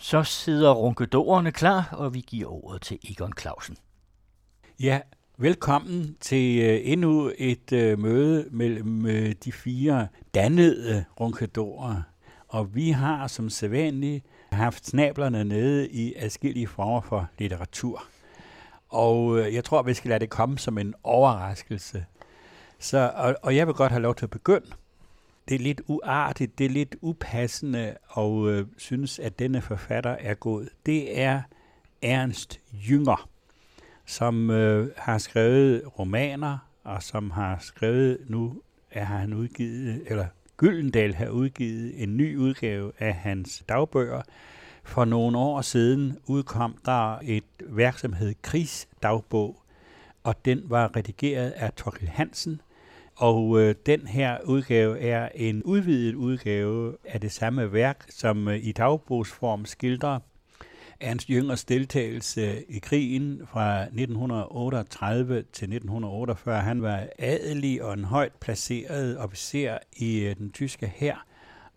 Så sidder runkedorerne klar, og vi giver ordet til Egon Clausen. Ja, velkommen til øh, endnu et øh, møde mellem de fire dannede runkedorer. Og vi har som sædvanligt haft snablerne nede i adskillige former for litteratur. Og øh, jeg tror, vi skal lade det komme som en overraskelse. Så, og, og jeg vil godt have lov til at begynde det er lidt uartigt, det er lidt upassende og øh, synes, at denne forfatter er god. Det er Ernst Jünger, som øh, har skrevet romaner, og som har skrevet, nu er han udgivet, eller Gyldendal har udgivet en ny udgave af hans dagbøger. For nogle år siden udkom der et værk, som hed Krigsdagbog, og den var redigeret af Torkel Hansen, og øh, den her udgave er en udvidet udgave af det samme værk, som øh, i dagbogsform skildrer Ernst Jüngers deltagelse i krigen fra 1938 til 1948. Han var adelig og en højt placeret officer i øh, den tyske hær,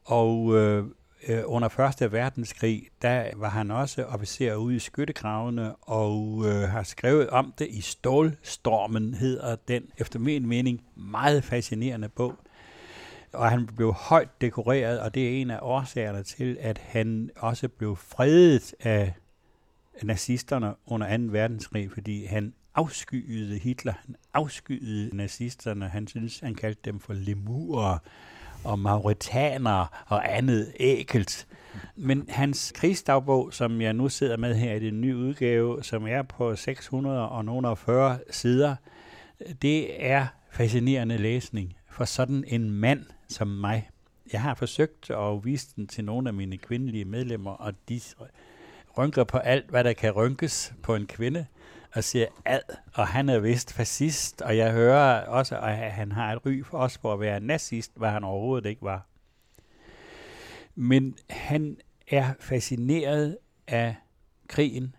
og øh, øh, under Første Verdenskrig, der var han også officer ude i skyttegravene og øh, har skrevet om det i Stålstormen, hedder den efter min mening meget fascinerende bog. Og han blev højt dekoreret, og det er en af årsagerne til, at han også blev fredet af nazisterne under 2. verdenskrig, fordi han afskyede Hitler, han afskyede nazisterne, han synes, han kaldte dem for lemurer, og mauritanere og andet ækelt. Men hans krigsdagbog, som jeg nu sidder med her i den nye udgave, som er på 640 sider, det er fascinerende læsning for sådan en mand som mig. Jeg har forsøgt at vise den til nogle af mine kvindelige medlemmer, og de rynker på alt, hvad der kan rynkes på en kvinde og siger ad, og han er vist fascist, og jeg hører også, at han har et ry for os for at være nazist, hvad han overhovedet ikke var. Men han er fascineret af krigen.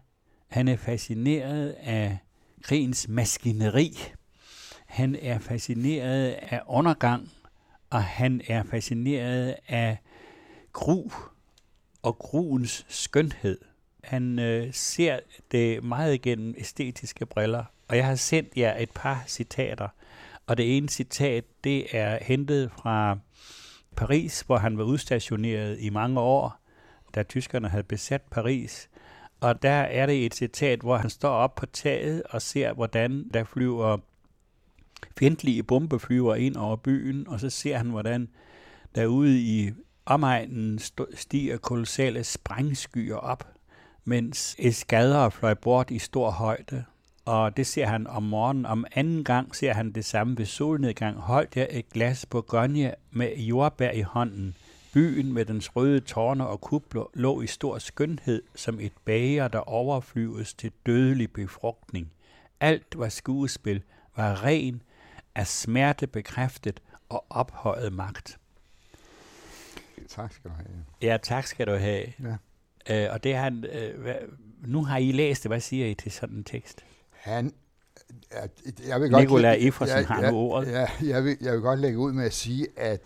Han er fascineret af krigens maskineri. Han er fascineret af undergang, og han er fascineret af gru og gruens skønhed. Han øh, ser det meget igennem æstetiske briller, og jeg har sendt jer et par citater. Og det ene citat, det er hentet fra Paris, hvor han var udstationeret i mange år, da tyskerne havde besat Paris. Og der er det et citat, hvor han står op på taget og ser, hvordan der flyver fjendtlige bombeflyver ind over byen, og så ser han, hvordan derude i omegnen stiger kolossale sprængskyer op, mens eskader fløj bort i stor højde. Og det ser han om morgenen. Om anden gang ser han det samme ved solnedgang. Holdt jeg et glas Bourgogne med jordbær i hånden. Byen med dens røde tårne og kubler lå i stor skønhed som et bager, der overflyves til dødelig befrugtning. Alt var skuespil, var ren, af smerte bekræftet og ophøjet magt. Tak skal du have. Ja, tak skal du have. Ja. Øh, og det han, øh, hvad, nu har I læst det, hvad siger I til sådan en tekst? Han, jeg vil godt Nikolaj Effersen ja, har nu ordet. Ja, jeg, vil, jeg vil godt lægge ud med at sige, at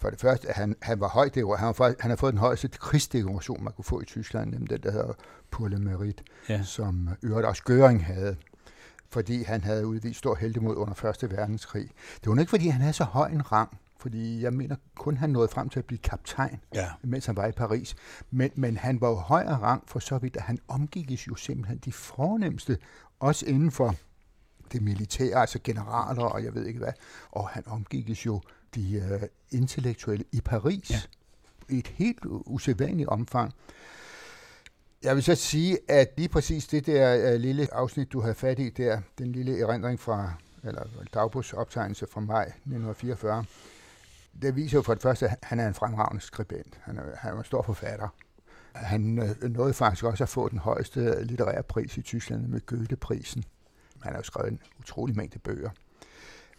for det første, at han, han var højt. Han, var, han har fået den højeste krigsdekoration, man kunne få i Tyskland, nemlig den, der hedder Pour le Mérite, ja. som øvrigt også Göring havde fordi han havde udvist stor heldemod under 1. verdenskrig. Det var ikke, fordi han havde så høj en rang, fordi jeg mener kun, han nåede frem til at blive kaptajn, ja. mens han var i Paris. Men, men han var jo høj af rang for så vidt, at han omgikkes jo simpelthen de fornemmeste, også inden for det militære, altså generaler og jeg ved ikke hvad. Og han omgikkes jo de uh, intellektuelle i Paris ja. i et helt usædvanligt omfang. Jeg vil så sige, at lige præcis det der uh, lille afsnit, du havde fat i der, den lille erindring fra, eller dagbogsoptegnelse fra maj 1944, det viser jo for det første, at han er en fremragende skribent. Han er, han er en stor forfatter. Han øh, nåede faktisk også at få den højeste litterære pris i Tyskland med Goethe-prisen. Han har jo skrevet en utrolig mængde bøger.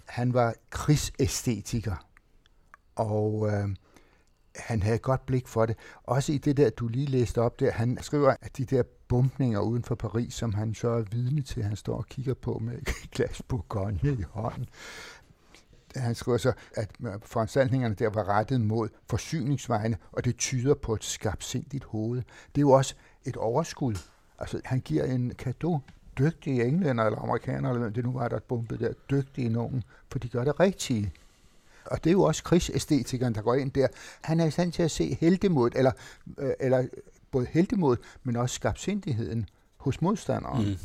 Han var krigsæstetiker, og øh, han havde godt blik for det. Også i det der, du lige læste op der, han skriver, at de der bumpninger uden for Paris, som han så er vidne til, han står og kigger på med et glas Bourgogne i hånden, han skriver så, at øh, foranstaltningerne der var rettet mod forsyningsvejene, og det tyder på et skarpsindigt hoved. Det er jo også et overskud. Altså, han giver en kado dygtige englænder eller amerikanere, eller hvem det nu var, der bombede der, dygtige nogen, for de gør det rigtige. Og det er jo også krigsæstetikeren, der går ind der. Han er i stand til at se heldemod, eller, øh, eller både heldemod, men også skabsindigheden hos modstanderen. Mm.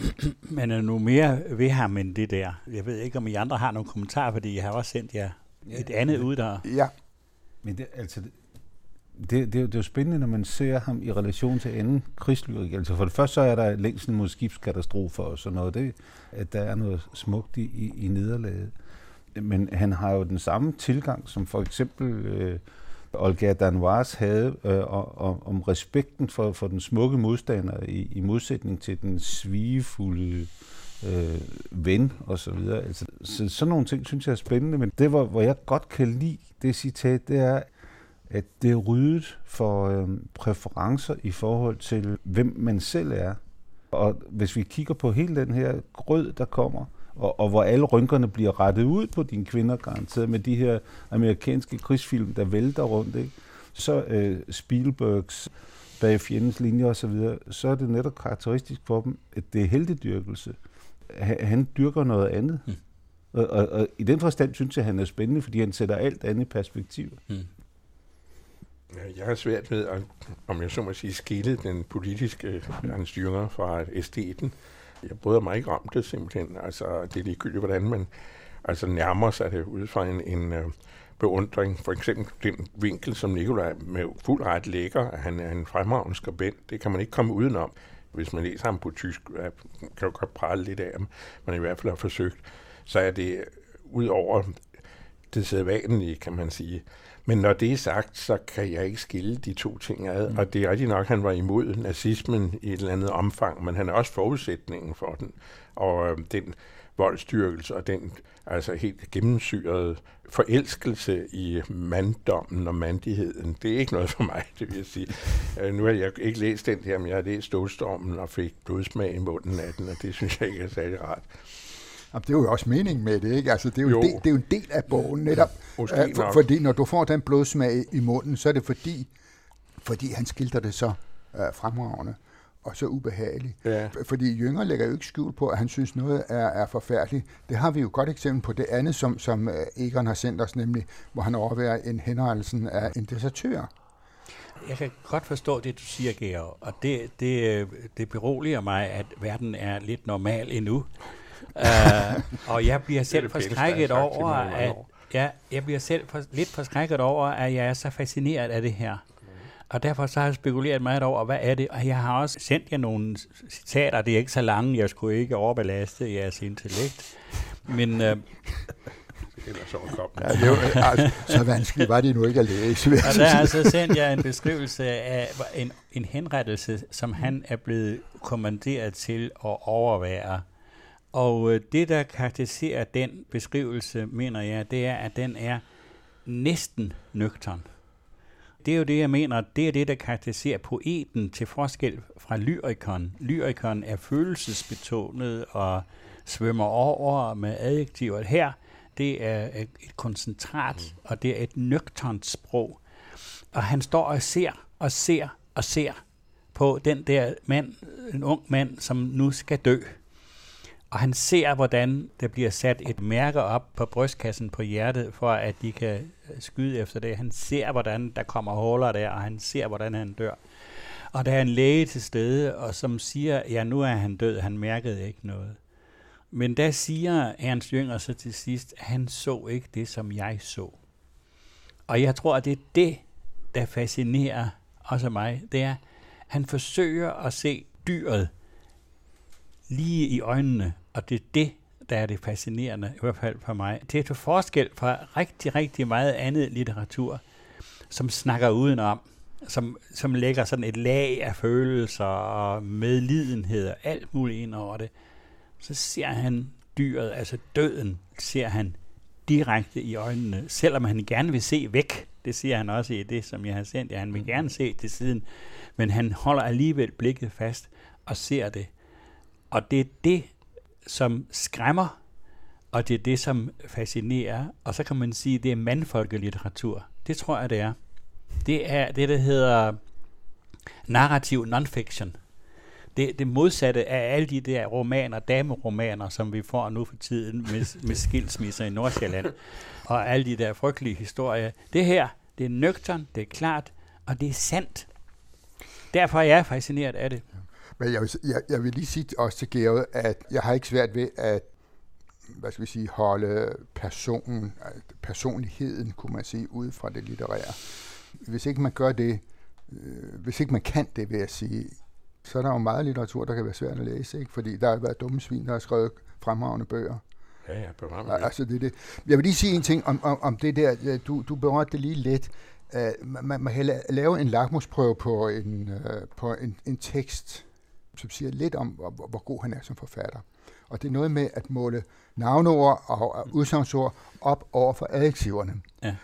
Men er nu mere ved ham end det der. Jeg ved ikke, om I andre har nogle kommentarer, fordi jeg har også sendt jer et andet ud der. Ja. Men det, altså, det, det, det er jo spændende, når man ser ham i relation til anden krigslyrik. Altså for det første så er der længst mod skibskatastrofer og sådan noget. Det, at der er noget smukt i, i, i nederlaget. Men han har jo den samme tilgang, som for eksempel øh, Olga Danvars havde øh, om, om respekten for, for den smukke modstander i, i modsætning til den svigefulde øh, ven og så videre. Altså, så, sådan nogle ting synes jeg er spændende, men det, hvor, hvor jeg godt kan lide det citat, det er, at det er ryddet for øh, præferencer i forhold til, hvem man selv er. Og hvis vi kigger på hele den her grød, der kommer, og, og hvor alle rynkerne bliver rettet ud på dine kvinder, garanteret med de her amerikanske krigsfilm, der vælter rundt, ikke? så øh, Spielbergs bag fjendens linjer osv., så, så er det netop karakteristisk for dem, at det er heldedyrkelse. Han, han dyrker noget andet. Mm. Og, og, og i den forstand synes jeg, at han er spændende, fordi han sætter alt andet i perspektiv. Mm. Jeg har svært ved, at, om jeg så må sige, skille den politiske styringer fra æsteten. Jeg bryder mig ikke om det simpelthen. Altså, det er ligegyldigt, hvordan man altså, nærmer sig det ud fra en, en øh, beundring. For eksempel den vinkel, som Nikolaj med fuld ret lægger, at han er en fremragende skribent. Det kan man ikke komme udenom. Hvis man læser ham på tysk, kan du godt prale lidt af ham, man i hvert fald har forsøgt, så er det ud over det sædvanlige, kan man sige. Men når det er sagt, så kan jeg ikke skille de to ting ad. Mm. Og det er rigtigt nok, at han var imod nazismen i et eller andet omfang, men han er også forudsætningen for den. Og øh, den voldstyrkelse og den altså helt gennemsyrede forelskelse i manddommen og mandigheden, det er ikke noget for mig, det vil jeg sige. Uh, nu har jeg ikke læst den her, men jeg har læst Stålstormen og fik blodsmag i munden af den, og det synes jeg ikke er særlig rart. Jamen, det er jo også meningen med det, ikke? Altså, det, er jo, jo. Del, det er jo en del af bogen netop. Måske uh, for, fordi når du får den blodsmag i munden, så er det fordi, fordi han skildrer det så uh, fremragende og så ubehageligt. Ja. Fordi Jønger lægger jo ikke skjul på, at han synes noget er, er forfærdeligt. Det har vi jo godt eksempel på det andet, som, som Egon har sendt os, nemlig hvor han overværer en henrettelsen af en desertør. Jeg kan godt forstå det, du siger, Georg, og det, det, det beroliger mig, at verden er lidt normal endnu uh, og jeg bliver selv forskrækket over, at ja, jeg bliver selv for, lidt forskrækket over, at jeg er så fascineret af det her. Og derfor så har jeg spekuleret meget over, hvad er det? Og jeg har også sendt jer nogle citater, det er ikke så lange, jeg skulle ikke overbelaste jeres intellekt. Men... Øh, så ja, det var, altså, så vanskeligt var det nu ikke at læse. Og der har altså sendt jeg en beskrivelse af en, en henrettelse, som han er blevet kommanderet til at overvære. Og øh, det, der karakteriserer den beskrivelse, mener jeg, det er, at den er næsten nøgtern. Det er jo det, jeg mener, det er det, der karakteriserer poeten til forskel fra lyrikon. Lyrikon er følelsesbetonet og svømmer over med adjektiver. Her, det er et koncentrat, mm. og det er et nøgternt sprog. Og han står og ser og ser og ser på den der mand, en ung mand, som nu skal dø. Og han ser, hvordan der bliver sat et mærke op på brystkassen på hjertet, for at de kan skyde efter det. Han ser, hvordan der kommer huller der, og han ser, hvordan han dør. Og der er en læge til stede, og som siger, ja, nu er han død, han mærkede ikke noget. Men der siger Ernst Jünger så til sidst, at han så ikke det, som jeg så. Og jeg tror, at det er det, der fascinerer også mig. Det er, at han forsøger at se dyret lige i øjnene, og det er det, der er det fascinerende, i hvert fald for mig. Det er til forskel fra rigtig, rigtig meget andet litteratur, som snakker udenom, som, som lægger sådan et lag af følelser og medlidenhed og alt muligt ind over det. Så ser han dyret, altså døden, ser han direkte i øjnene, selvom han gerne vil se væk. Det siger han også i det, som jeg har sendt Ja, Han vil gerne se til siden, men han holder alligevel blikket fast og ser det og det er det, som skræmmer, Og det er det, som fascinerer. Og så kan man sige, at det er mandfolkelitteratur. Det tror jeg, det er. Det er det, der hedder narrativ nonfiction. Det, det modsatte af alle de der romaner, dameromaner, som vi får nu for tiden med, med skilsmisser i Nordsjælland, og alle de der frygtelige historier. Det her, det er nøgtern, det er klart, og det er sandt. Derfor er jeg fascineret af det. Men jeg vil, jeg, jeg vil lige sige også til Georg, at jeg har ikke svært ved at hvad skal vi sige, holde personen, personligheden, kunne man sige, ud fra det litterære. Hvis ikke man gør det, øh, hvis ikke man kan det, vil jeg sige, så er der jo meget litteratur, der kan være svært at læse, ikke? fordi der har været dumme svin, der har skrevet fremragende bøger. Ja, ja, bevarer altså, det, det. Jeg vil lige sige en ting om, om, om det der, du, du berørte det lige lidt. Uh, man, man kan lave en lakmusprøve på en, uh, på en, en tekst, som siger lidt om, hvor, hvor god han er som forfatter. Og det er noget med at måle navneord og udsagnsord op over for adjektiverne. Ja.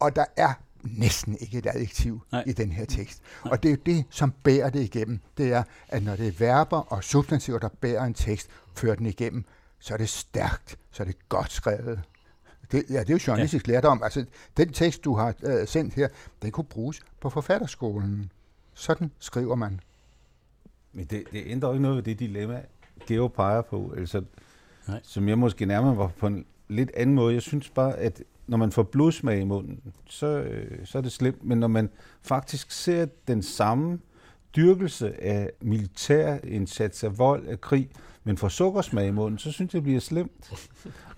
Og der er næsten ikke et adjektiv Nej. i den her tekst. Nej. Og det er det, som bærer det igennem. Det er, at når det er verber og substantiver, der bærer en tekst, fører den igennem, så er det stærkt, så er det godt skrevet. Det, ja, det er jo journalistisk ja. lærdom. Altså, den tekst, du har øh, sendt her, den kunne bruges på forfatterskolen. Sådan skriver man. Men det, det ændrer jo ikke noget ved det dilemma, Geo peger på, altså, Nej. som jeg måske nærmere var på en lidt anden måde. Jeg synes bare, at når man får blodsmag i munden, så, øh, så er det slemt. Men når man faktisk ser den samme dyrkelse af militær indsats, af vold, af krig, men får sukkersmag i munden, så synes jeg, det bliver slemt.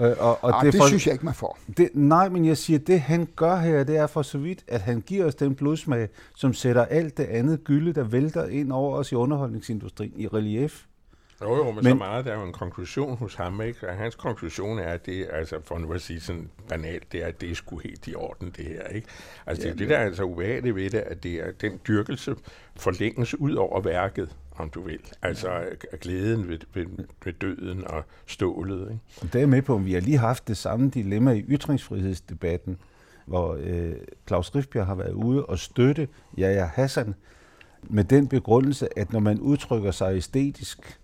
Øh, og, og Arh, det, det for, synes jeg ikke, man får. Det, nej, men jeg siger, det han gør her, det er for så vidt, at han giver os den blodsmag, som sætter alt det andet gylde, der vælter ind over os i underholdningsindustrien, i relief. Jo, jo, men, men så meget, der er jo en konklusion hos ham, ikke? Og hans konklusion er, at det, altså for nu at sige sådan banalt, det er, at det er sgu helt i orden, det her, ikke? Altså ja, det, det, der er altså uvageligt ved det, at det er den dyrkelse forlænges ud over værket, om du vil. Altså ja. glæden ved, ved, ved døden og stålet, ikke? Og det er med på, at vi har lige haft det samme dilemma i ytringsfrihedsdebatten, hvor øh, Claus Riffbjerg har været ude og støtte Jaja Hassan med den begrundelse, at når man udtrykker sig æstetisk,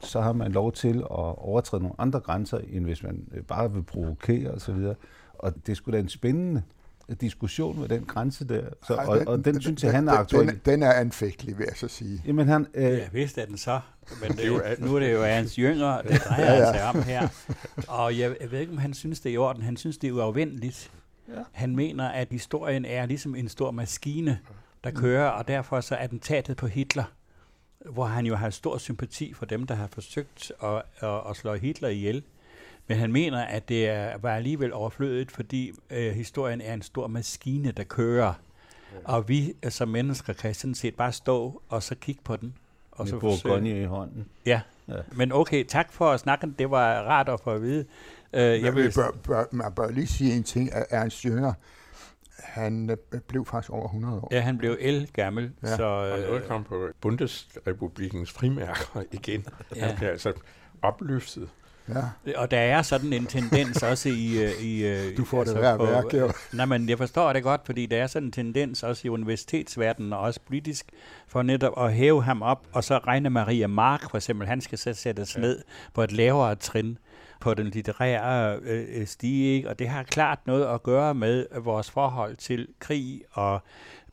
så har man lov til at overtræde nogle andre grænser, end hvis man øh, bare vil provokere osv. Og det skulle da en spændende diskussion med den grænse der. Så, Ej, og, og den synes jeg, han er aktuel. Den, den er anfægtelig, vil jeg så sige. Jamen han... Øh, ja, vidst er den så. Men det, nu er det jo hans yngre, det drejer ja, ja. sig om her. Og jeg, jeg ved ikke, om han synes, det er i orden. Han synes, det er uafvendeligt. Ja. Han mener, at historien er ligesom en stor maskine, der kører, og derfor så er den taget på Hitler hvor han jo har stor sympati for dem, der har forsøgt at, at, at slå Hitler ihjel. Men han mener, at det er, var alligevel overflødigt, fordi øh, historien er en stor maskine, der kører. Ja. Og vi som mennesker kan sådan set bare stå og så kigge på den. Og Med så forsøge. i hånden. Ja. ja, men okay, tak for at snakke. Det var rart at få at vide. Uh, jeg vil... bør, bør, man bør lige sige en ting af Ernst Jønger han øh, blev faktisk over 100 år. Ja, han blev el gammel. Ja. Så, øh, og kom på Bundesrepublikens frimærker igen. Ja. Han blev altså opløftet. Ja. Og der er sådan en tendens også i... Øh, i du får altså det hver værk, jo. Nej, men jeg forstår det godt, fordi der er sådan en tendens også i universitetsverdenen og også politisk, for netop at hæve ham op, og så regne Maria Mark for eksempel, han skal så sættes ja. ned på et lavere trin på den litterære øh, stige, og det har klart noget at gøre med vores forhold til krig og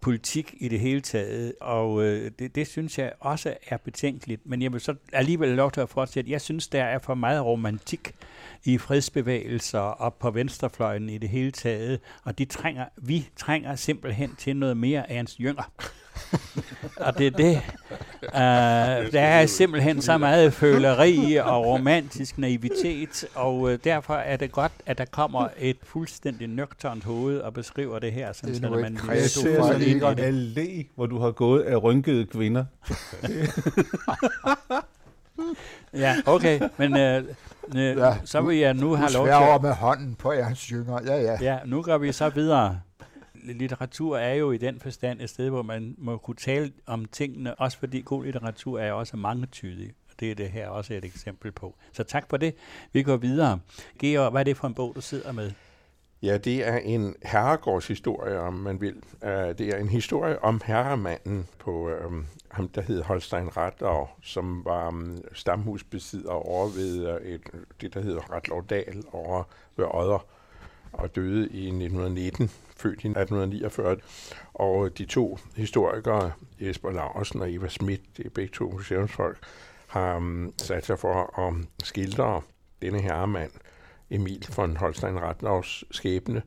politik i det hele taget, og øh, det, det synes jeg også er betænkeligt. Men jeg vil så alligevel lov til at fortsætte. Jeg synes, der er for meget romantik i fredsbevægelser og på venstrefløjen i det hele taget, og de trænger, vi trænger simpelthen til noget mere Ernst Jünger. og det er det. Uh, der er simpelthen så meget føleri og romantisk naivitet, og uh, derfor er det godt, at der kommer et fuldstændig nøgternt hoved og beskriver det her. Sådan, det er man jeg ser sådan en allé, hvor du har gået af rynkede kvinder. ja, okay, men øh, øh, ja, så vil jeg nu have lov til at... med hånden på jeres Jünger, ja, ja. Ja, nu går vi så videre litteratur er jo i den forstand et sted, hvor man må kunne tale om tingene, også fordi god litteratur er også mangetydig. Og det er det her også et eksempel på. Så tak for det. Vi går videre. Georg, hvad er det for en bog, du sidder med? Ja, det er en herregårdshistorie, om man vil. Uh, det er en historie om herremanden på um, ham, der hed Holstein Ratlau, som var um, stamhusbesidder over ved uh, et, det, der hedder Ratlovdal over ved Odder, og døde i 1919, født i 1849. Og de to historikere, Jesper Larsen og Eva Schmidt, det er begge to museumsfolk, har mm, sat sig for at skildre denne herremand, Emil von Holstein Ratnaus skæbne.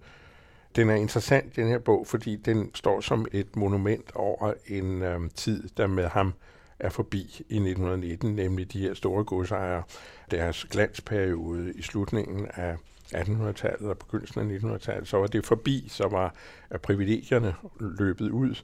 Den er interessant, den her bog, fordi den står som et monument over en øhm, tid, der med ham er forbi i 1919, nemlig de her store godsejere, deres glansperiode i slutningen af 1800-tallet og begyndelsen af 1900-tallet, så var det forbi, så var privilegierne løbet ud.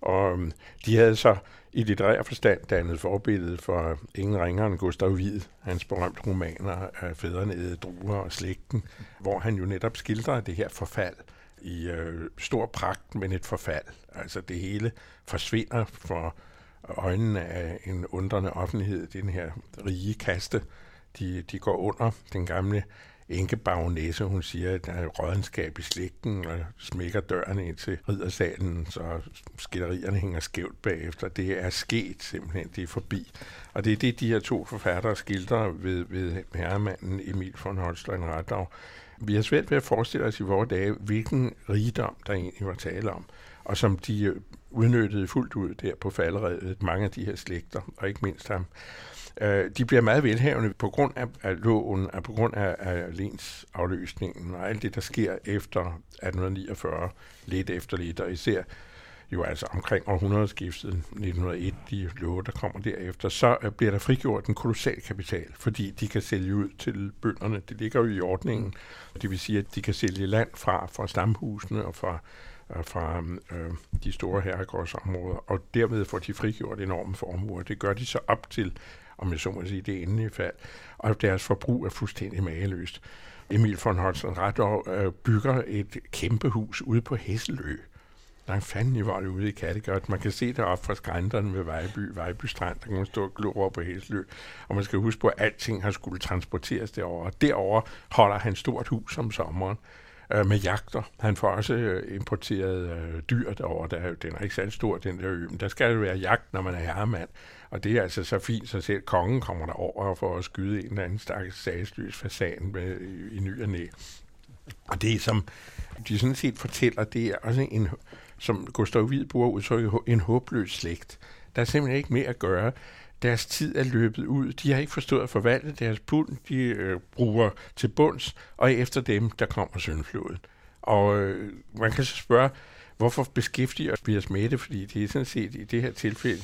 Og øhm, de havde så i litterær forstand dannet forbillede for ingen ringere end Gustav Wied, hans berømte romaner af fædrene druer og slægten, hvor han jo netop skildrer det her forfald i øh, stor pragt, men et forfald. Altså det hele forsvinder for øjnene af en undrende offentlighed, den her rige kaste, de, de går under den gamle enkebaronesse, hun siger, at der er rådenskab i slægten, og smækker døren ind til riddersalen, så skillerierne hænger skævt bagefter. Det er sket simpelthen, det er forbi. Og det er det, de her to forfattere skildrer ved, ved herremanden Emil von Holstein Radau. Vi har svært ved at forestille os i vores dage, hvilken rigdom der egentlig var tale om, og som de udnyttede fuldt ud der på falderedet, mange af de her slægter, og ikke mindst ham. Øh, de bliver meget velhavende på grund af, af loven, og på grund af, af lens og alt det, der sker efter 1849, lidt efter lidt, og især jo altså omkring århundredeskiftet 1901, de love, der kommer derefter, så øh, bliver der frigjort en kolossal kapital, fordi de kan sælge ud til bønderne. Det ligger jo i ordningen. Det vil sige, at de kan sælge land fra, fra stamhusene og fra, øh, fra øh, de store herregårdsområder, og dermed får de frigjort enorme formuer. Det gør de så op til om jeg så må sige, det endelige fald, og deres forbrug er fuldstændig mageløst. Emil von Holsten Radov øh, bygger et kæmpe hus ude på Hesselø. Langt fanden var det ude i Kattegat. Man kan se det op fra skrænderne ved Vejby, Vejby Strand. Der kan man stå og glo over på Hesselø. Og man skal huske på, at alting har skulle transporteres derover. Og derover holder han stort hus om sommeren øh, med jagter. Han får også øh, importeret øh, dyr derovre. Der, den er ikke særlig stor, den der ø, men der skal jo være jagt, når man er herremand. Og det er altså så fint, så selv kongen kommer der over for at skyde en eller anden stakkels sagsløs fasan med, i, i ny og næ. Og det, som de sådan set fortæller, det er også en, som Gustav Hvid bruger udtrykket, en håbløs slægt. Der er simpelthen ikke mere at gøre. Deres tid er løbet ud. De har ikke forstået at forvalte deres pund. De øh, bruger til bunds, og efter dem, der kommer syndfloden. Og øh, man kan så spørge, hvorfor beskæftiger vi os med det? Fordi det er sådan set i det her tilfælde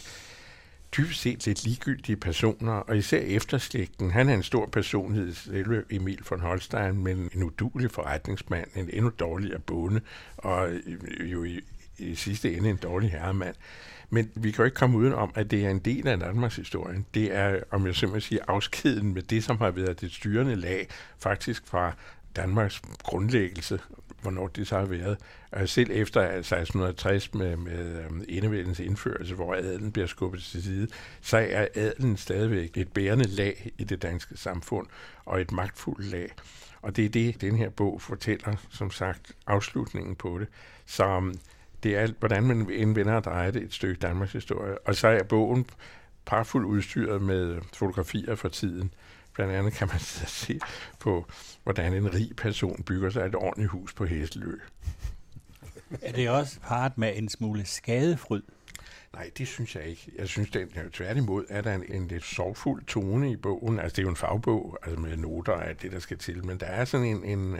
dybest set lidt ligegyldige personer, og især efterslægten. Han er en stor personlighed, selv Emil von Holstein, men en udulig forretningsmand, en endnu dårligere bonde, og øh, jo i, i sidste ende en dårlig herremand. Men vi kan jo ikke komme uden om, at det er en del af Danmarks historie. Det er, om jeg simpelthen siger, afskeden med det, som har været det styrende lag, faktisk fra Danmarks grundlæggelse hvornår det så har været. Øh, selv efter øh, 1660 med, med øh, um, enevældens indførelse, hvor adelen bliver skubbet til side, så er adelen stadigvæk et bærende lag i det danske samfund, og et magtfuldt lag. Og det er det, den her bog fortæller, som sagt, afslutningen på det. Så det er, hvordan man indvender og drejer det et stykke Danmarks historie. Og så er bogen parfuldt udstyret med fotografier fra tiden. Blandt andet kan man se på, hvordan en rig person bygger sig et ordentligt hus på Hesselø. Er det også part med en smule skadefryd? Nej, det synes jeg ikke. Jeg synes, det er tværtimod, at der en, en lidt sorgfuld tone i bogen. Altså, det er jo en fagbog, altså med noter af det, der skal til, men der er sådan en, en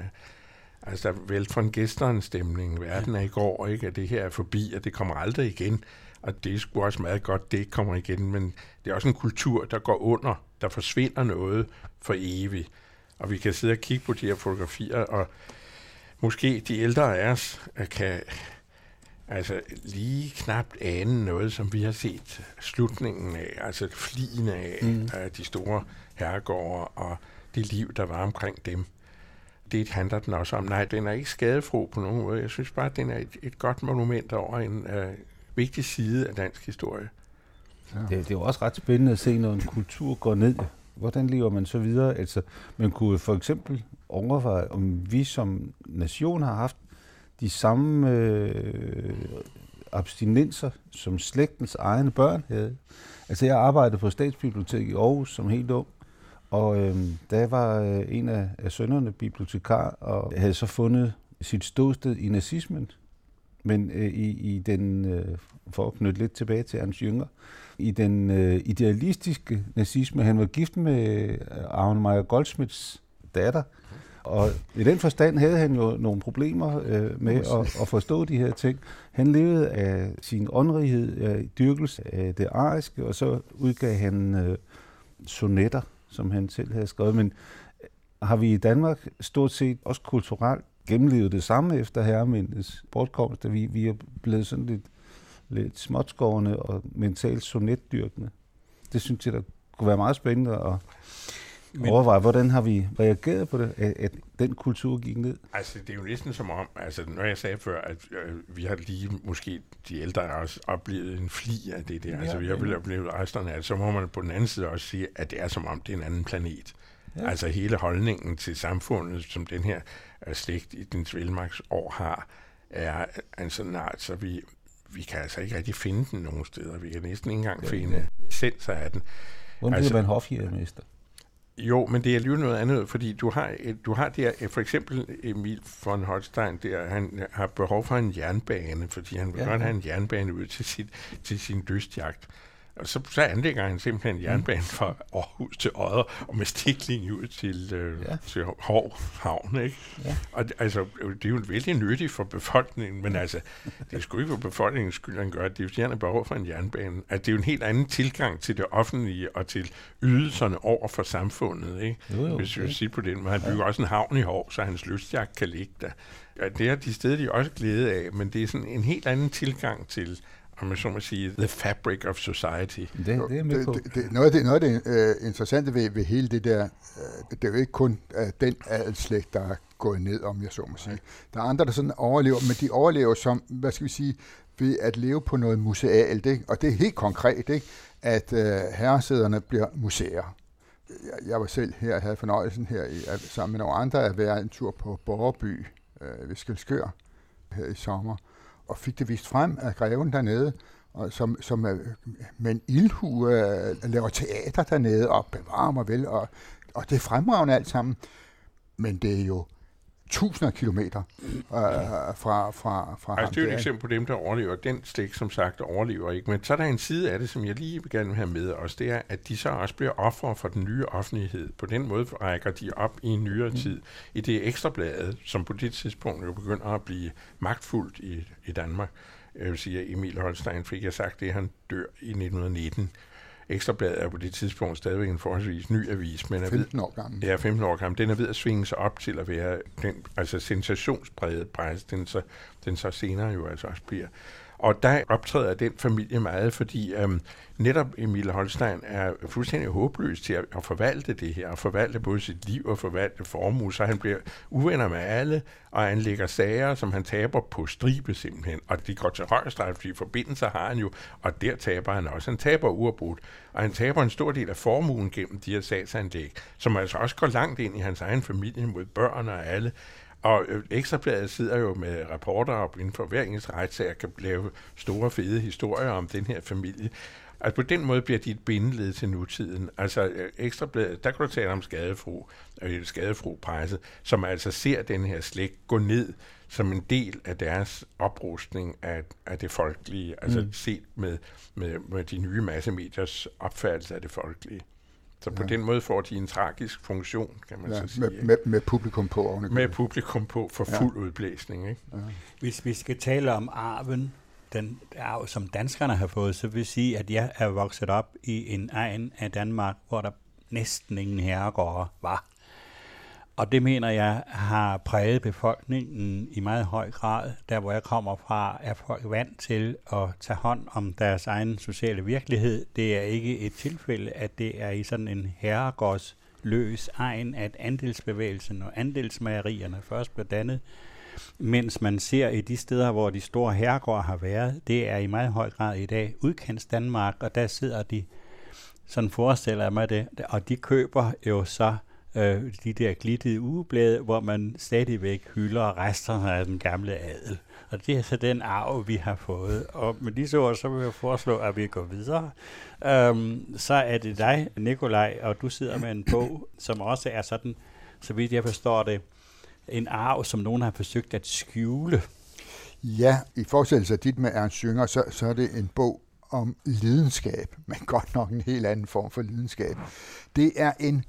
altså, vel for en gæsteren stemning. Verden er i går, ikke? At det her er forbi, og det kommer aldrig igen. Og det er sgu også meget godt, det ikke kommer igen, men det er også en kultur, der går under. Der forsvinder noget for evigt. Og vi kan sidde og kigge på de her fotografier, og måske de ældre af os kan altså lige knapt ane noget, som vi har set slutningen af, altså flien af, mm. af de store herregårde og det liv, der var omkring dem. Det handler den også om. Nej, den er ikke skadefro på nogen måde. Jeg synes bare, at den er et, et godt monument over en øh, vigtig side af dansk historie. Ja. Det, det er jo også ret spændende at se, når en kultur går ned hvordan lever man så videre? Altså, man kunne for eksempel overveje, om vi som nation har haft de samme øh, abstinenser, som slægtens egne børn havde. Altså, jeg arbejdede på Statsbiblioteket i Aarhus som helt ung, og øh, der var øh, en af, af sønnerne bibliotekar, og havde så fundet sit ståsted i nazismen, men øh, i, i den, øh, for at knytte lidt tilbage til hans yngre, i den øh, idealistiske nazisme. Han var gift med øh, Arne Meyer Goldsmiths datter, og i den forstand havde han jo nogle problemer øh, med at, at forstå de her ting. Han levede af sin åndrighed, af dyrkelse af det ariske, og så udgav han øh, sonetter, som han selv havde skrevet. Men øh, har vi i Danmark stort set også kulturelt gennemlevet det samme efter herremændenes bortkomst, at vi, vi er blevet sådan lidt, lidt småtskårende og mentalt sonetdyrkende. Det synes jeg, der kunne være meget spændende at men, overveje, hvordan har vi reageret på det, at, at den kultur gik ned? Altså, det er jo næsten som om, altså, når jeg sagde før, at øh, vi har lige, måske de ældre har også oplevet en fli af det der, ja, altså vi har oplevet resterne af det, så må man på den anden side også sige, at det er som om, det er en anden planet. Ja. Altså hele holdningen til samfundet, som den her uh, slægt i den år har, er en sådan art, så vi, vi kan altså ikke rigtig finde den nogen steder. Vi kan næsten ikke engang ja, finde ja. essenser af den. Hvordan altså, bliver man hofjægermester? Jo, men det er alligevel noget andet, fordi du har, du har der, for eksempel Emil von Holstein, der, han har behov for en jernbane, fordi han vil ja, godt have en jernbane ud til, sit, til sin lystjagt. Og så, så anlægger han simpelthen mm. jernbanen fra Aarhus til Odder, og med stikling ud til, øh, ja. til Hov Havn. Ikke? Ja. Og det, altså, det er jo vældig nyttigt for befolkningen, men altså, det er sgu ikke for befolkningens skyld, han gør det. Det er jo, han er behov for en jernbane. Altså, det er jo en helt anden tilgang til det offentlige og til ydelserne over for samfundet. Ikke? Jo, jo, Hvis vi vil sige på den. Men han bygger ja. også en havn i Hov, så hans lystjagt kan ligge der. Ja, det er de steder, de også glæde af, men det er sådan en helt anden tilgang til om man så må sige, the fabric of society. Det, det er med på. Det, det, noget af det, noget af det uh, interessante ved, ved hele det der, uh, det er jo ikke kun uh, den adelslægt, der er gået ned, om jeg så må sige. Der er andre, der sådan overlever, men de overlever som, hvad skal vi sige, ved at leve på noget musealt, ikke? og det er helt konkret, ikke? at uh, herresæderne bliver museer. Jeg, jeg var selv her, jeg havde fornøjelsen her i, sammen med nogle andre at være en tur på Borgerby uh, ved Skelskør her i sommer og fik det vist frem af greven dernede, og som, som med en ildhue uh, laver teater dernede, og bevarer mig vel, og, og det er fremragende alt sammen. Men det er jo tusinder af kilometer øh, fra, fra, fra altså, Det er jo et eksempel på dem, der overlever. Den stik, som sagt, overlever ikke. Men så er der en side af det, som jeg lige vil gerne have med os. Det er, at de så også bliver ofre for den nye offentlighed. På den måde rækker de op i en nyere mm. tid. I det ekstrabladet, som på det tidspunkt jo begynder at blive magtfuldt i, i Danmark. Jeg vil sige, at Emil Holstein fik jeg sagt det, han dør i 1919 Ekstrabladet er på det tidspunkt stadigvæk en forholdsvis ny avis. Men er 15 år gammel. Ja, 15 år gammel. Den er ved at svinge sig op til at være den altså sensationspræget presse, den så, den så senere jo altså også bliver. Og der optræder den familie meget, fordi øhm, netop Emil Holstein er fuldstændig håbløs til at, at forvalte det her, og forvalte både sit liv og forvalte formue, så han bliver uvenner med alle og anlægger sager, som han taber på stribe simpelthen. Og de går til højesteret, fordi forbindelser har han jo, og der taber han også. Han taber uafbrudt, og han taber en stor del af formuen gennem de her sagsanlæg, som altså også går langt ind i hans egen familie mod børn og alle. Og øh, Ekstrabladet sidder jo med rapporter op inden for hver eneste retssag kan lave store, fede historier om den her familie. Altså på den måde bliver de et bindeled til nutiden. Altså øh, Ekstrabladet, der kan du tale om skadefru, øh, skadefru presse, som altså ser den her slægt gå ned som en del af deres oprustning af, af det folkelige, altså mm. set med, med, med de nye massemediers opfattelse af det folkelige. Så på ja. den måde får de en tragisk funktion, kan man ja, så sige. Med, med, med publikum på ovenikøbet. Med publikum på for fuld ja. udblæsning. Ikke? Ja. Hvis vi skal tale om arven, den arv, som danskerne har fået, så vil jeg sige, at jeg er vokset op i en egen af Danmark, hvor der næsten ingen herregårde var. Og det mener jeg har præget befolkningen i meget høj grad. Der hvor jeg kommer fra, er folk vant til at tage hånd om deres egen sociale virkelighed. Det er ikke et tilfælde, at det er i sådan en herregårds løs egen, at andelsbevægelsen og andelsmagerierne først blev dannet, mens man ser i de steder, hvor de store herregårde har været, det er i meget høj grad i dag udkants Danmark, og der sidder de Sådan forestiller jeg mig det. Og de køber jo så øh, de der glittede ugeblade, hvor man stadigvæk hylder resterne af den gamle adel. Og det er så den arv, vi har fået. Og med disse ord, så vil jeg foreslå, at vi går videre. Øhm, så er det dig, Nikolaj, og du sidder med en bog, som også er sådan, så vidt jeg forstår det, en arv, som nogen har forsøgt at skjule. Ja, i forestillelse af dit med Ernst Jünger, så, så er det en bog om lidenskab, men godt nok en helt anden form for lidenskab. Det er en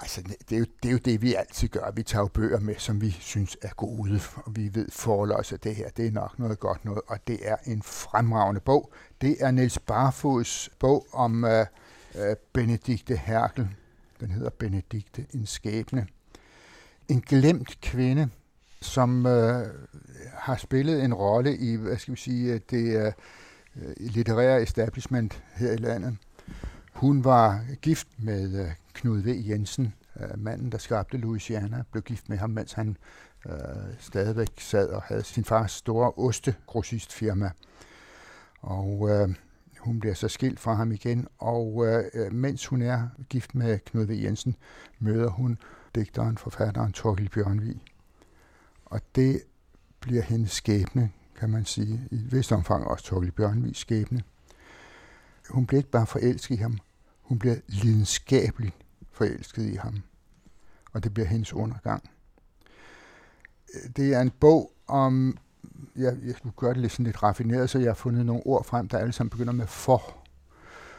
Altså, det er, jo, det er jo det, vi altid gør. Vi tager jo bøger med, som vi synes er gode, og vi ved forløs at det her. Det er nok noget godt noget, og det er en fremragende bog. Det er Niels Barfods bog om øh, øh, Benedikte Herkel. Den hedder Benedikte, en skæbne. En glemt kvinde, som øh, har spillet en rolle i, hvad skal vi sige, øh, det øh, litterære establishment her i landet. Hun var gift med øh, Knud V. Jensen, øh, manden, der skabte Louisiana, blev gift med ham, mens han øh, stadigvæk sad og havde sin fars store ostegrossistfirma. Og øh, hun bliver så skilt fra ham igen, og øh, øh mens hun er gift med Knud V. Jensen, møder hun digteren, forfatteren Torgild Bjørnvig. Og det bliver hendes skæbne, kan man sige, i et vist omfang også Torgild Bjørnvigs skæbne. Hun bliver ikke bare forelsket i ham, hun bliver lidenskabeligt forelsket i ham. Og det bliver hendes undergang. Øh, det er en bog om, jeg, jeg skulle gøre det lidt, sådan lidt raffineret, så jeg har fundet nogle ord frem, der alle sammen begynder med for.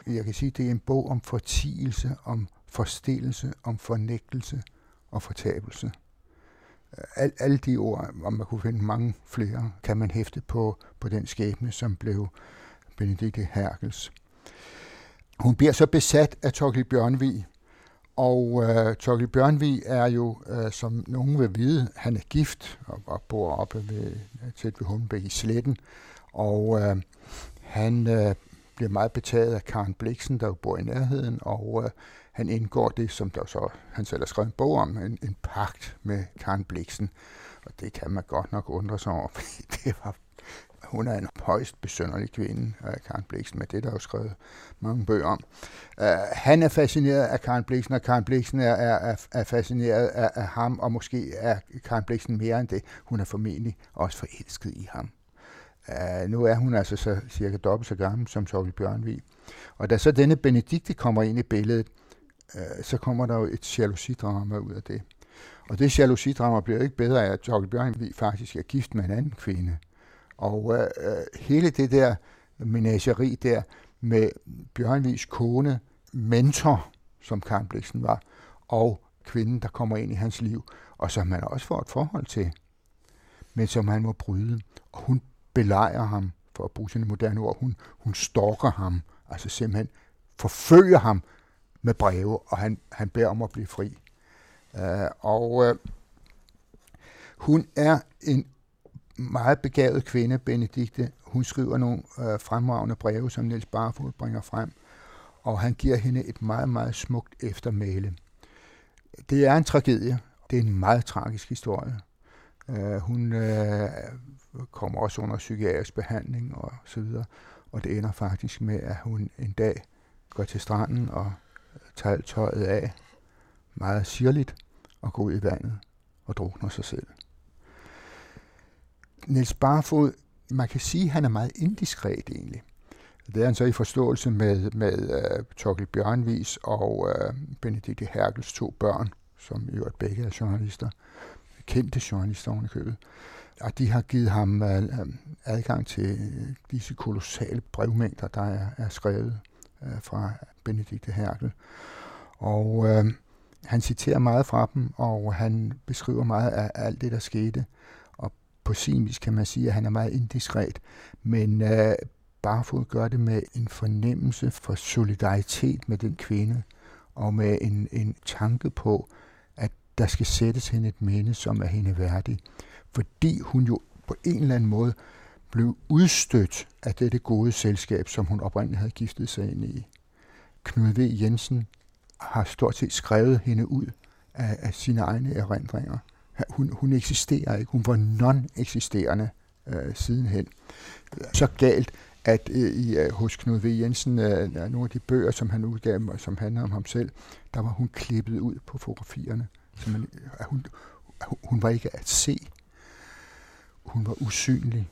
Jeg kan sige, det er en bog om fortigelse, om forstillelse, om fornægtelse og fortabelse. Øh, al, alle de ord, om man kunne finde mange flere, kan man hæfte på, på den skæbne, som blev Benedikte Herkels. Hun bliver så besat af Torgild Bjørnvig, og øh, Torgild Bjørnvig er jo, øh, som nogen vil vide, han er gift og, og bor oppe ved, øh, tæt ved Hundbæk i Sletten. Og øh, han øh, bliver meget betaget af Karen Bliksen, der jo bor i nærheden, og øh, han indgår det, som der så, han selv har skrevet en bog om, en, en pagt med Karen Bliksen. Og det kan man godt nok undre sig over, fordi det var hun er en højst besønderlig kvinde, Karen Bliksen, men det er der jo skrevet mange bøger om. Uh, han er fascineret af Karen Bliksen, og Karen Bliksen er, er, er fascineret af, af ham, og måske er Karen Bliksen mere end det. Hun er formentlig også forelsket i ham. Uh, nu er hun altså så cirka dobbelt så gammel som Torgild Bjørnvig. Og da så denne Benedikte kommer ind i billedet, uh, så kommer der jo et jalousidrama ud af det. Og det jalousidrama bliver ikke bedre af, at Torgild Bjørnvig faktisk er gift med en anden kvinde. Og øh, øh, hele det der menageri der med Bjørnvis kone, mentor, som Karen Bliksen var, og kvinden, der kommer ind i hans liv, og som han også får et forhold til, men som han må bryde. Og hun belejrer ham, for at bruge sine moderne ord, hun, hun stalker ham, altså simpelthen forfølger ham med breve, og han, han beder om at blive fri. Uh, og uh, hun er en meget begavet kvinde, Benedikte. Hun skriver nogle øh, fremragende breve, som Niels Barfod bringer frem, og han giver hende et meget, meget smukt eftermæle. Det er en tragedie. Det er en meget tragisk historie. Øh, hun øh, kommer også under psykiatrisk behandling og så videre, og det ender faktisk med, at hun en dag går til stranden og tager tøjet af, meget sirligt, og går ud i vandet og drukner sig selv. Niels Barfod, man kan sige, at han er meget indiskret egentlig. Det er han så i forståelse med, med øh, uh, Torkel Bjørnvis og uh, Benedikte Herkels to børn, som jo begge er journalister, kendte journalister oven i købet. Og de har givet ham uh, adgang til disse kolossale brevmængder, der er, er skrevet uh, fra Benedikte Herkel. Og uh, han citerer meget fra dem, og han beskriver meget af alt det, der skete på sin vis kan man sige, at han er meget indiskret, men øh, Barfod gør det med en fornemmelse for solidaritet med den kvinde, og med en, en tanke på, at der skal sættes hende et minde, som er hende værdig. Fordi hun jo på en eller anden måde blev udstødt af dette gode selskab, som hun oprindeligt havde giftet sig ind i. Knud V. Jensen har stort set skrevet hende ud af, af sine egne erindringer hun, hun eksisterer ikke. Hun var non-eksisterende øh, sidenhen. Så galt, at øh, i, øh, hos Knud V. Jensen, øh, nogle af de bøger, som han udgav, som handler om ham selv, der var hun klippet ud på fotografierne. Så man, øh, hun, hun var ikke at se. Hun var usynlig.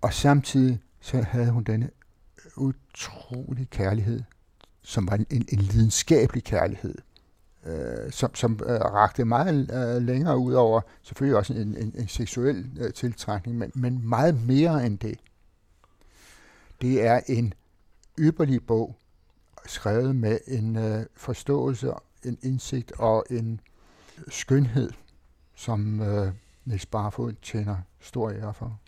Og samtidig så havde hun denne utrolig kærlighed, som var en, en lidenskabelig kærlighed, øh, som, som øh, rakte meget øh, længere ud over selvfølgelig også en, en, en seksuel øh, tiltrækning, men, men meget mere end det. Det er en ypperlig bog, skrevet med en øh, forståelse, en indsigt og en skønhed, som øh, Niels Barfod tjener stor ære for.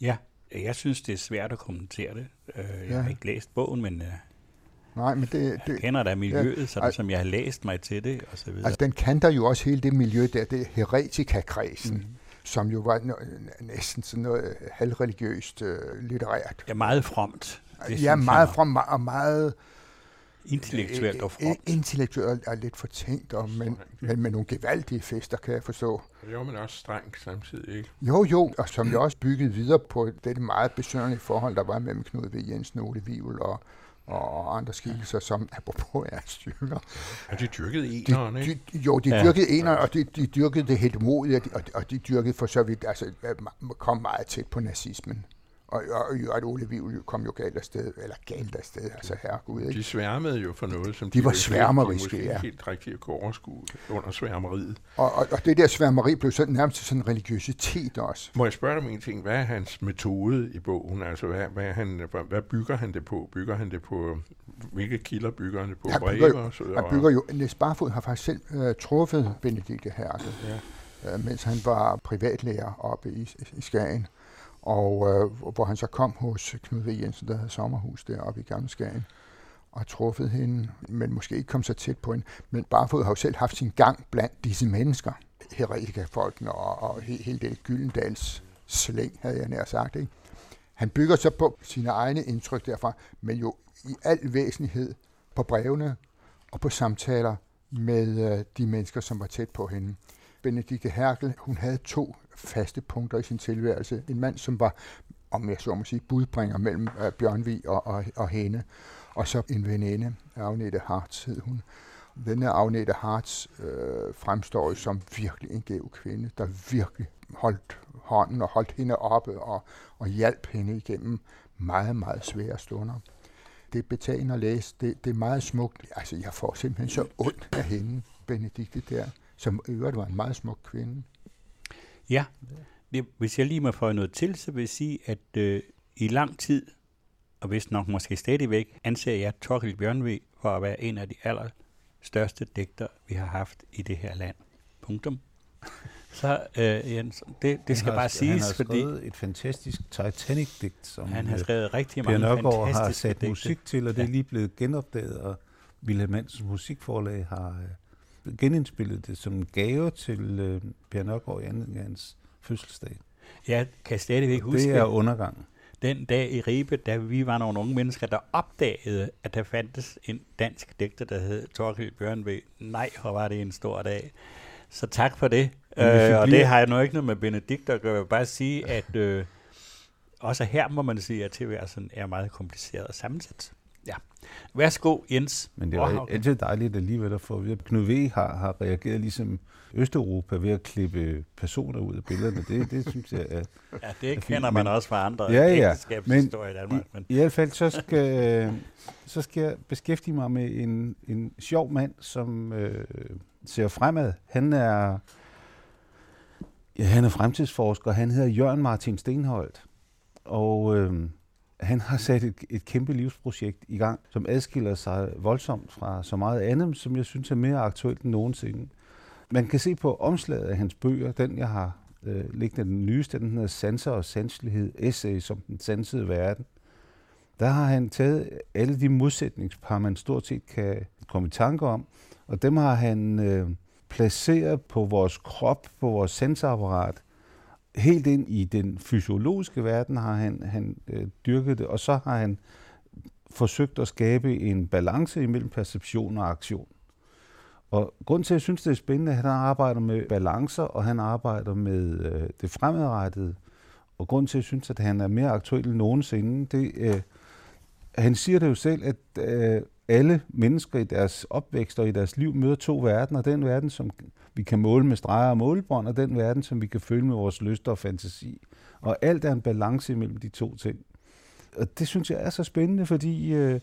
Ja, jeg synes, det er svært at kommentere det. Øh, jeg ja. har ikke læst bogen, men øh, Nej, men det, det, jeg kender da miljøet, ja, sådan al- som jeg har læst mig til det, og så videre. Altså, den kan der jo også hele det miljø der, det heretika-kredsen, mm. som jo var næsten sådan noget halvreligiøst øh, litterært. Ja, meget fromt. Det ja, meget fromt og meget intellektuelt og fromt. Intellektuelt og lidt fortænkt, og, men, men med nogle gevaldige fester, kan jeg forstå. Jo, men også strengt samtidig, ikke? Jo, jo, og som jeg også byggede videre på det meget besønderlige forhold, der var mellem Knud V. Jensen, Ole Vivl og, og andre skikkelser, som apropos er styrker. Ja, de dyrkede eneren, ikke? De, jo, de ja. dyrkede eneren, og de, de dyrkede det helt modigt, og de, og de dyrkede for så vidt, altså kom meget tæt på nazismen. Og, og, og Ole Vivl kom jo galt afsted, eller galt afsted, altså herregud. Ikke? De sværmede jo for noget, som de, de var sværmeriske, ja. Helt rigtigt at kunne overskue under sværmeriet. Og, og, og det der sværmeri blev så nærmest sådan en religiøsitet også. Må jeg spørge dig om en ting? Hvad er hans metode i bogen? Altså, hvad, hvad, han, hvad bygger han det på? Bygger han det på, hvilke kilder bygger han det på? Han bygger, jo, så, han bygger jo, Niels Barfod har faktisk selv uh, truffet Benedikte Herke, ja. uh, mens han var privatlærer oppe i, i Skagen og øh, hvor han så kom hos Knud V. Jensen, der havde sommerhus deroppe i Gamle Skagen, og truffet hende, men måske ikke kom så tæt på hende. Men Barfod har jo selv haft sin gang blandt disse mennesker, heretikafolkene og, og he, hele det Gyldendals slæng, havde jeg nær sagt. Ikke? Han bygger så på sine egne indtryk derfra, men jo i al væsentlighed på brevene og på samtaler med øh, de mennesker, som var tæt på hende. Benedikte Herkel, hun havde to faste punkter i sin tilværelse. En mand, som var, om jeg så må sige, budbringer mellem uh, Bjørnvi og, og, og hende. Og så en veninde, Agnete Hartz hed hun. Denne Agnete Hartz øh, fremstår som virkelig en gæv kvinde, der virkelig holdt hånden og holdt hende oppe og, og hjalp hende igennem meget, meget svære stunder. Det er betagende at læse. Det, det er meget smukt. Altså, jeg får simpelthen så ondt af hende, Benedikte der, som øvrigt var en meget smuk kvinde. Ja, det, hvis jeg lige må få noget til, så vil jeg sige, at øh, i lang tid, og hvis nok måske stadigvæk, anser jeg Torkel Bjørnvig for at være en af de allerstørste digter, vi har haft i det her land. Punktum. Så øh, Jens, det, det skal har, bare siges, han har fordi... et fantastisk Titanic-digt, som han har øh, skrevet rigtig mange Nørgaard har sat digte. musik til, og det er lige blevet genopdaget, og Wilhelm Hansens musikforlag har genindspillet det som en gave til øh, Per Nørgaard i hans fødselsdag. Jeg kan stadigvæk huske... Det er undergang. Den dag i Ribe, da vi var nogle unge mennesker, der opdagede, at der fandtes en dansk digter, der hed Torkild Bjørnve. Nej, hvor var det en stor dag. Så tak for det. Øh, og det har jeg nu ikke noget med Benedikt at gøre. Jeg vil bare sige, at øh, også her må man sige, at tilværelsen er meget kompliceret og sammensat. Ja. Værsgo, Jens. Men det er altid dejligt alligevel at få at. Knud V. har, har reageret ligesom Østeuropa ved at klippe personer ud af billederne. Det, det synes jeg er Ja, det er kender man også fra andre ja, ja. men, i Danmark. Men. I, i hvert fald så skal, så skal jeg beskæftige mig med en, en sjov mand, som øh, ser fremad. Han er, ja, han er fremtidsforsker. Han hedder Jørgen Martin Stenholdt. Og øh, han har sat et, et kæmpe livsprojekt i gang, som adskiller sig voldsomt fra så meget andet, som jeg synes er mere aktuelt end nogensinde. Man kan se på omslaget af hans bøger, den jeg har øh, liggende den nyeste, den hedder Sanser og Sanselighed, essay som den sansede verden. Der har han taget alle de modsætningspar, man stort set kan komme i tanke om, og dem har han øh, placeret på vores krop, på vores sensorapparat, helt ind i den fysiologiske verden har han, han øh, dyrket det, og så har han forsøgt at skabe en balance imellem perception og aktion. Og grund til, at jeg synes, det er spændende, at han arbejder med balancer, og han arbejder med øh, det fremadrettede, og grund til, at jeg synes, at han er mere aktuel end nogensinde, det, øh, han siger det jo selv, at øh, alle mennesker i deres opvækst og i deres liv møder to verdener. Den verden, som vi kan måle med streger og målebånd, og den verden, som vi kan følge med vores lyster og fantasi. Og alt er en balance mellem de to ting. Og det synes jeg er så spændende, fordi øh,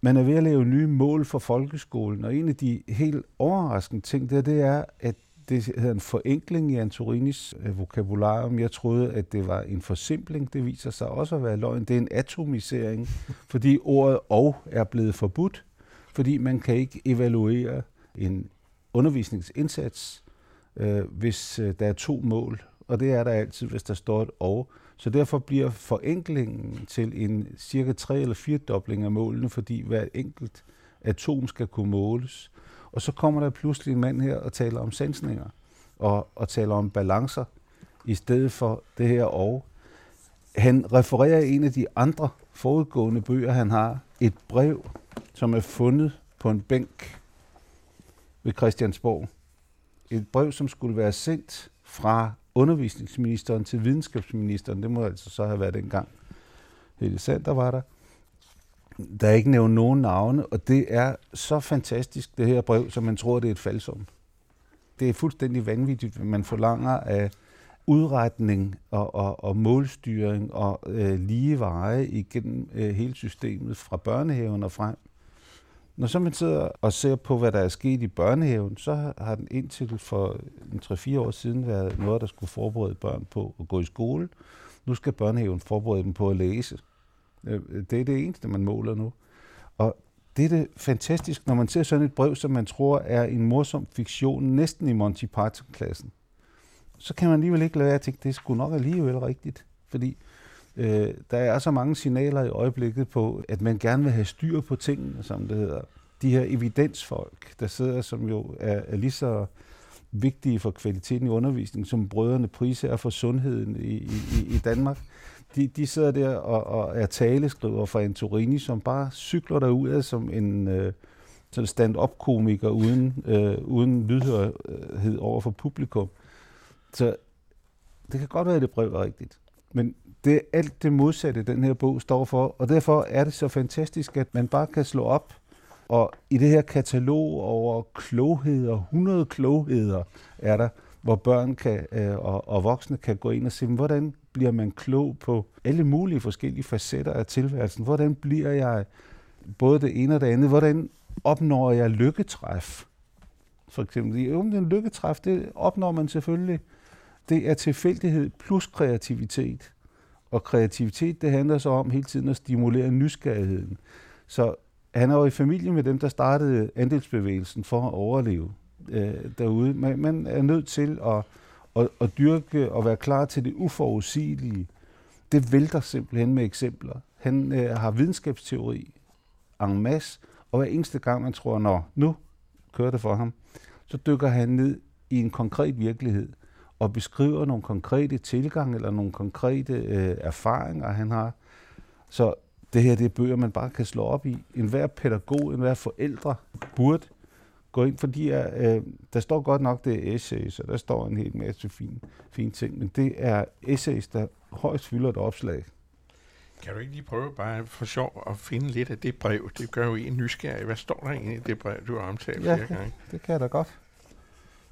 man er ved at lave nye mål for folkeskolen, og en af de helt overraskende ting, der, det er, at det hedder en forenkling i Antorinis øh, vokabularium. Jeg troede, at det var en forsimpling. Det viser sig også at være løgn. Det er en atomisering, fordi ordet og er blevet forbudt, fordi man kan ikke evaluere en undervisningsindsats, øh, hvis øh, der er to mål. Og det er der altid, hvis der står et og. Så derfor bliver forenklingen til en cirka tre eller fire dobling af målene, fordi hver enkelt atom skal kunne måles. Og så kommer der pludselig en mand her og taler om sansninger og, og taler om balancer i stedet for det her og. Han refererer en af de andre forudgående bøger, han har, et brev, som er fundet på en bænk ved Christiansborg. Et brev, som skulle være sendt fra undervisningsministeren til videnskabsministeren. Det må altså så have været dengang. Hele Sander var der. Der er ikke nævnt nogen navne, og det er så fantastisk, det her brev, som man tror, det er et falsum. Det er fuldstændig vanvittigt, man forlanger af udretning og, og, og målstyring og øh, lige veje igennem øh, hele systemet fra børnehaven og frem. Når så man sidder og ser på, hvad der er sket i børnehaven, så har den indtil for 3-4 år siden været noget, der skulle forberede børn på at gå i skole. Nu skal børnehaven forberede dem på at læse. Øh, det er det eneste, man måler nu. Og det er det fantastisk, når man ser sådan et brev, som man tror er en morsom fiktion, næsten i Monty Python-klassen. Så kan man alligevel ikke lade være at tænke, det skulle nok alligevel rigtigt. Fordi øh, der er så mange signaler i øjeblikket på, at man gerne vil have styr på tingene, som det hedder. De her evidensfolk, der sidder, som jo er, er lige så vigtige for kvaliteten i undervisningen, som brødrene Prise er for sundheden i, i, i Danmark de, de sidder der og, og er taleskriver for Antorini, som bare cykler derudad som en øh, sådan stand-up-komiker uden, øh, uden lydhørhed over for publikum. Så det kan godt være, at det brev er rigtigt. Men det er alt det modsatte, den her bog står for, og derfor er det så fantastisk, at man bare kan slå op, og i det her katalog over klogheder, 100 klogheder er der, hvor børn kan, øh, og, og voksne kan gå ind og se, hvordan bliver man klog på alle mulige forskellige facetter af tilværelsen. Hvordan bliver jeg både det ene og det andet? Hvordan opnår jeg lykketræf? For eksempel, jo, den lykketræf, det opnår man selvfølgelig. Det er tilfældighed plus kreativitet. Og kreativitet, det handler så om hele tiden at stimulere nysgerrigheden. Så han er jo i familie med dem, der startede andelsbevægelsen for at overleve øh, derude. Man, man er nødt til at og, og dyrke og være klar til det uforudsigelige, det vælter simpelthen med eksempler. Han øh, har videnskabsteori en masse, og hver eneste gang man tror, når nu kører det for ham, så dykker han ned i en konkret virkelighed og beskriver nogle konkrete tilgang eller nogle konkrete øh, erfaringer, han har. Så det her det er bøger, man bare kan slå op i. En hver pædagog, en hver forældre burde gå ind, fordi øh, der står godt nok, det er essays, og der står en hel masse fine, fine ting, men det er essays, der højst fylder et opslag. Kan du ikke lige prøve bare for sjov at finde lidt af det brev? Det gør jo en nysgerrig. Hvad står der egentlig i det brev, du har omtalt ja, flere gange? det kan jeg da godt.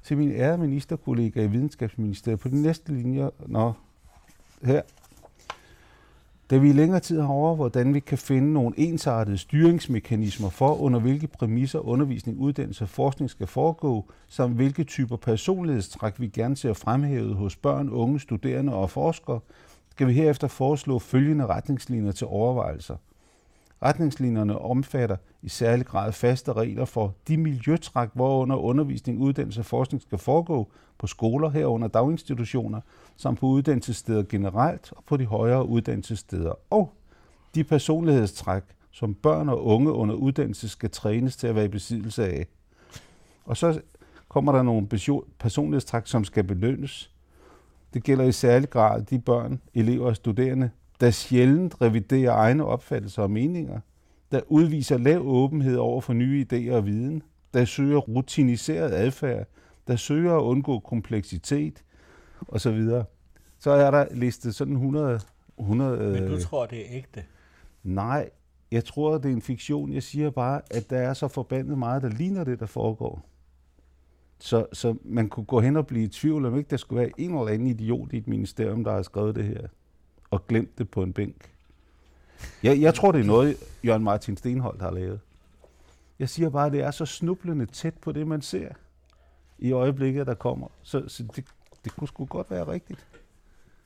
Til min ærede ministerkollega i Videnskabsministeriet på den næste linje, når her, da vi i længere tid har over, hvordan vi kan finde nogle ensartede styringsmekanismer for, under hvilke præmisser undervisning, uddannelse og forskning skal foregå, samt hvilke typer personlighedstræk vi gerne ser fremhævet hos børn, unge, studerende og forskere, skal vi herefter foreslå følgende retningslinjer til overvejelser. Retningslinjerne omfatter i særlig grad faste regler for de miljøtræk, hvorunder undervisning, uddannelse og forskning skal foregå på skoler herunder daginstitutioner, samt på uddannelsessteder generelt og på de højere uddannelsessteder, og de personlighedstræk, som børn og unge under uddannelse skal trænes til at være i besiddelse af. Og så kommer der nogle personlighedstræk, som skal belønnes. Det gælder i særlig grad de børn, elever og studerende, der sjældent reviderer egne opfattelser og meninger, der udviser lav åbenhed over for nye idéer og viden, der søger rutiniseret adfærd, der søger at undgå kompleksitet osv. Så, så er der listet sådan 100... 100 Men du øh, tror, det er ægte? Nej, jeg tror, det er en fiktion. Jeg siger bare, at der er så forbandet meget, der ligner det, der foregår. Så, så man kunne gå hen og blive i tvivl, om ikke der skulle være en eller anden idiot i et ministerium, der har skrevet det her, og glemt det på en bænk. Jeg, jeg tror, det er noget, Jørgen Martin Stenholdt har lavet. Jeg siger bare, at det er så snublende tæt på det, man ser i øjeblikket, der kommer. Så, så det, det kunne sgu godt være rigtigt.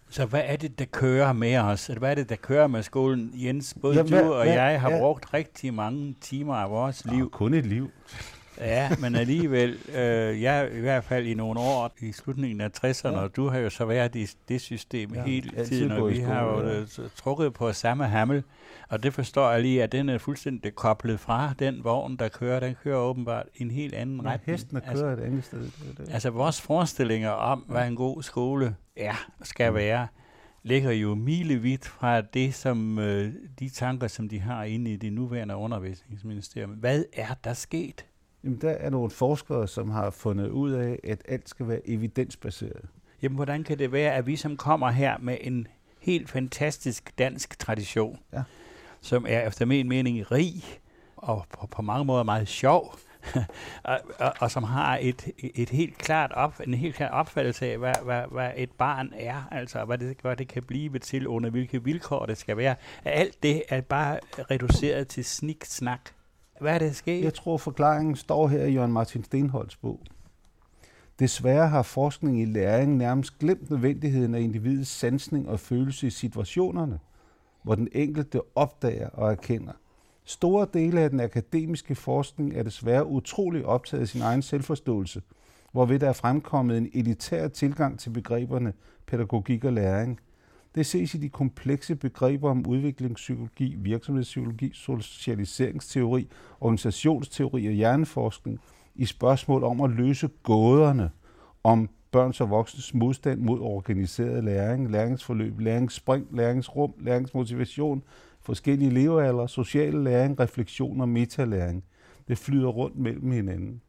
Så hvad er det, der kører med os? Hvad er det, der kører med skolen? Jens, både Ja, ja, hvad- du og hvad- jeg har ja. brugt rigtig mange timer af vores liv. Liv. kun et liv. Ja, men alligevel, øh, jeg i hvert fald i nogle år i slutningen af 60'erne, Ja. og du har jo så været i det system Ja, hele tiden, og vi har skole, jo ja. øh, trukket på samme hammel, og det forstår jeg lige, at den er fuldstændig koblet fra den vogn, der kører. Den kører åbenbart i en helt anden Ja, retning. hestene Altså, kører et andet sted. Det det. Altså vores forestillinger om, hvad en god skole er, skal være, ligger jo milevidt fra det, som øh, de tanker, som de har inde i det nuværende undervisningsministerium. Hvad er der sket? Jamen, der er nogle forskere, som har fundet ud af, at alt skal være evidensbaseret. Jamen, hvordan kan det være, at vi som kommer her med en helt fantastisk dansk tradition, Ja. som er efter min mening rig og på, på mange måder meget sjov, og, og, og som har et, et helt klart op, en helt klar opfattelse af, hvad, hvad, hvad et barn er, altså hvad det, hvad det kan blive til, under hvilke vilkår det skal være. Alt det er bare reduceret til snik-snak. Hvad er det sket? Jeg tror, forklaringen står her i Jørgen Martin Stenholds bog. Desværre har forskning i læring nærmest glemt nødvendigheden af individets sansning og følelse i situationerne, hvor den enkelte opdager og erkender. Store dele af den akademiske forskning er desværre utrolig optaget af sin egen selvforståelse, hvorved der er fremkommet en elitær tilgang til begreberne pædagogik og læring. Det ses i de komplekse begreber om udviklingspsykologi, virksomhedspsykologi, socialiseringsteori, organisationsteori og hjerneforskning i spørgsmål om at løse gåderne om børns og voksnes modstand mod organiseret læring, læringsforløb, læringsspring, læringsrum, læringsmotivation, forskellige levealder, social læring, refleksion og metalæring. Det flyder rundt mellem hinanden.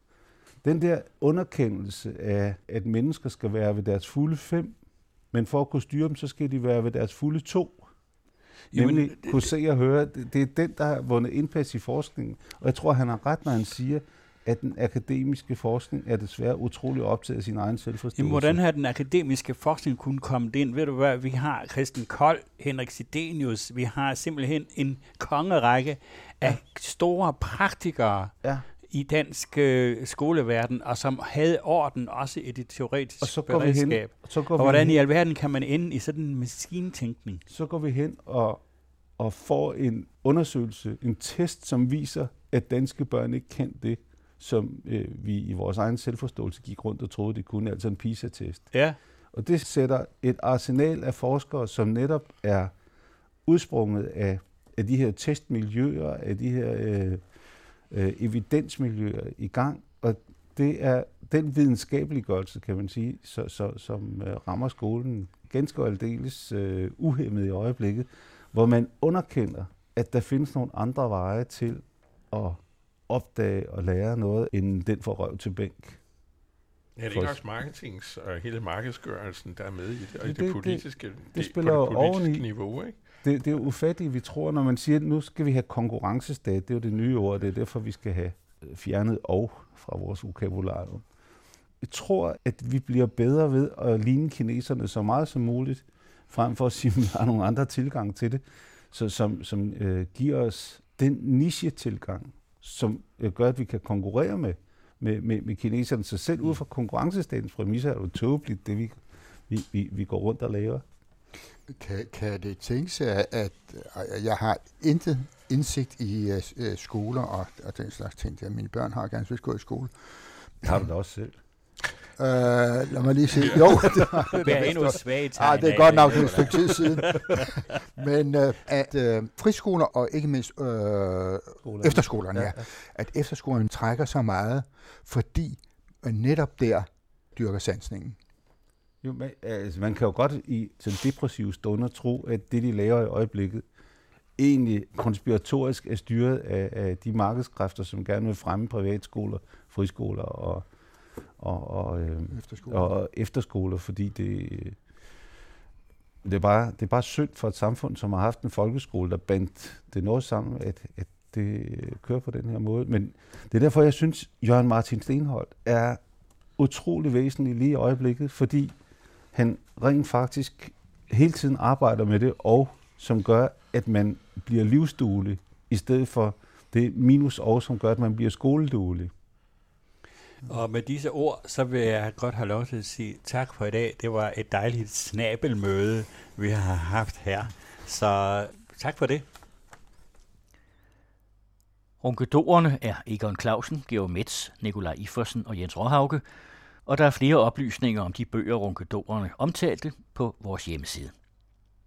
Den der underkendelse af, at mennesker skal være ved deres fulde fem, men for at kunne styre dem, så skal de være ved deres fulde to. Jamen, Nemlig kunne se og høre. Det, det er den, der har vundet indpas i forskningen. Og jeg tror, han har ret, når han siger, at den akademiske forskning er desværre utrolig optaget af sin egen selvforståelse. Jamen, hvordan har den akademiske forskning kunnet komme ind? Ved du hvad, vi har Christian Kold, Henrik Sidenius, vi har simpelthen en kongerække af store praktikere Ja, i dansk øh, skoleverden, og som havde orden også i det teoretiske og så går vi hen, beredskab. så går Og vi hvordan hen, i alverden kan man ende i sådan en maskintænkning? så går vi hen og, og får en undersøgelse, en test, som viser, at danske børn ikke kan det, som øh, vi i vores egen selvforståelse gik rundt og troede, de kunne, altså en PISA-test. Ja, Og det sætter et arsenal af forskere, som netop er udsprunget af, af de her testmiljøer, af de her øh, øh, evidensmiljøer i gang. Og det er den videnskabeliggørelse, kan man sige, så, så, som øh, rammer skolen ganske og aldeles øh, uhemmet i øjeblikket, hvor man underkender, at der findes nogle andre veje til at opdage og lære noget, end den for røv til bænk. Ja, det er ikke også marketings og hele markedsgørelsen, der er med i det, og i Det- det, det- politiske, det det, spiller på det politiske oveni. niveau, ikke? Det, det er jo ufatteligt, vi tror, når man siger, at nu skal vi have konkurrencestat, det er jo det nye ord, det er derfor, vi skal have øh, fjernet og fra vores vokabularium. Jeg tror, at vi bliver bedre ved at ligne kineserne så meget som muligt, frem for at sige, at vi har nogle andre tilgang til det, så, som, som øh, giver os den niche-tilgang, som øh, gør, at vi kan konkurrere med, med, med, med kineserne. Så selv ud fra konkurrencestatens præmisser er det jo tåbeligt, det vi, vi, vi, vi går rundt og laver. Kan, kan det tænkes, at, jeg har intet indsigt i uh, skoler og, og den slags ting, der mine børn har ganske vist gået i skole. Det har du da også selv. Uh, lad mig lige se. Jo, det har det er endnu svage tegn. Ah, det er godt nok det, et stykke tid siden. Men uh, at uh, friskoler og ikke mindst uh, efterskolerne, ja, ja. at efterskolerne trækker så meget, fordi uh, netop der dyrker sansningen. Jo, man, altså, man kan jo godt i sådan depressive stunder tro, at det, de laver i øjeblikket, egentlig konspiratorisk er styret af, af de markedskræfter, som gerne vil fremme privatskoler, friskoler og, og, og, øh, Efterskoler. og efterskoler, fordi det, det er, bare, det er bare synd for et samfund, som har haft en folkeskole, der bandt det noget sammen, at, at det kører på den her måde. Men det er derfor, jeg synes, Jørgen Martin Stenholt er utrolig væsentlig lige i øjeblikket, fordi han rent faktisk hele tiden arbejder med det, og som gør, at man bliver livsduelig, i stedet for det minus og, som gør, at man bliver skoleduelig. Og med disse ord, så vil jeg godt have lov til at sige tak for i dag. Det var et dejligt snabelmøde, vi har haft her. Så tak for det. Ronkedorerne er Egon Clausen, Georg Metz, Nikolaj Ifersen og Jens Råhauke, og der er flere oplysninger om de bøger, Ronkedorerne omtalte på vores hjemmeside.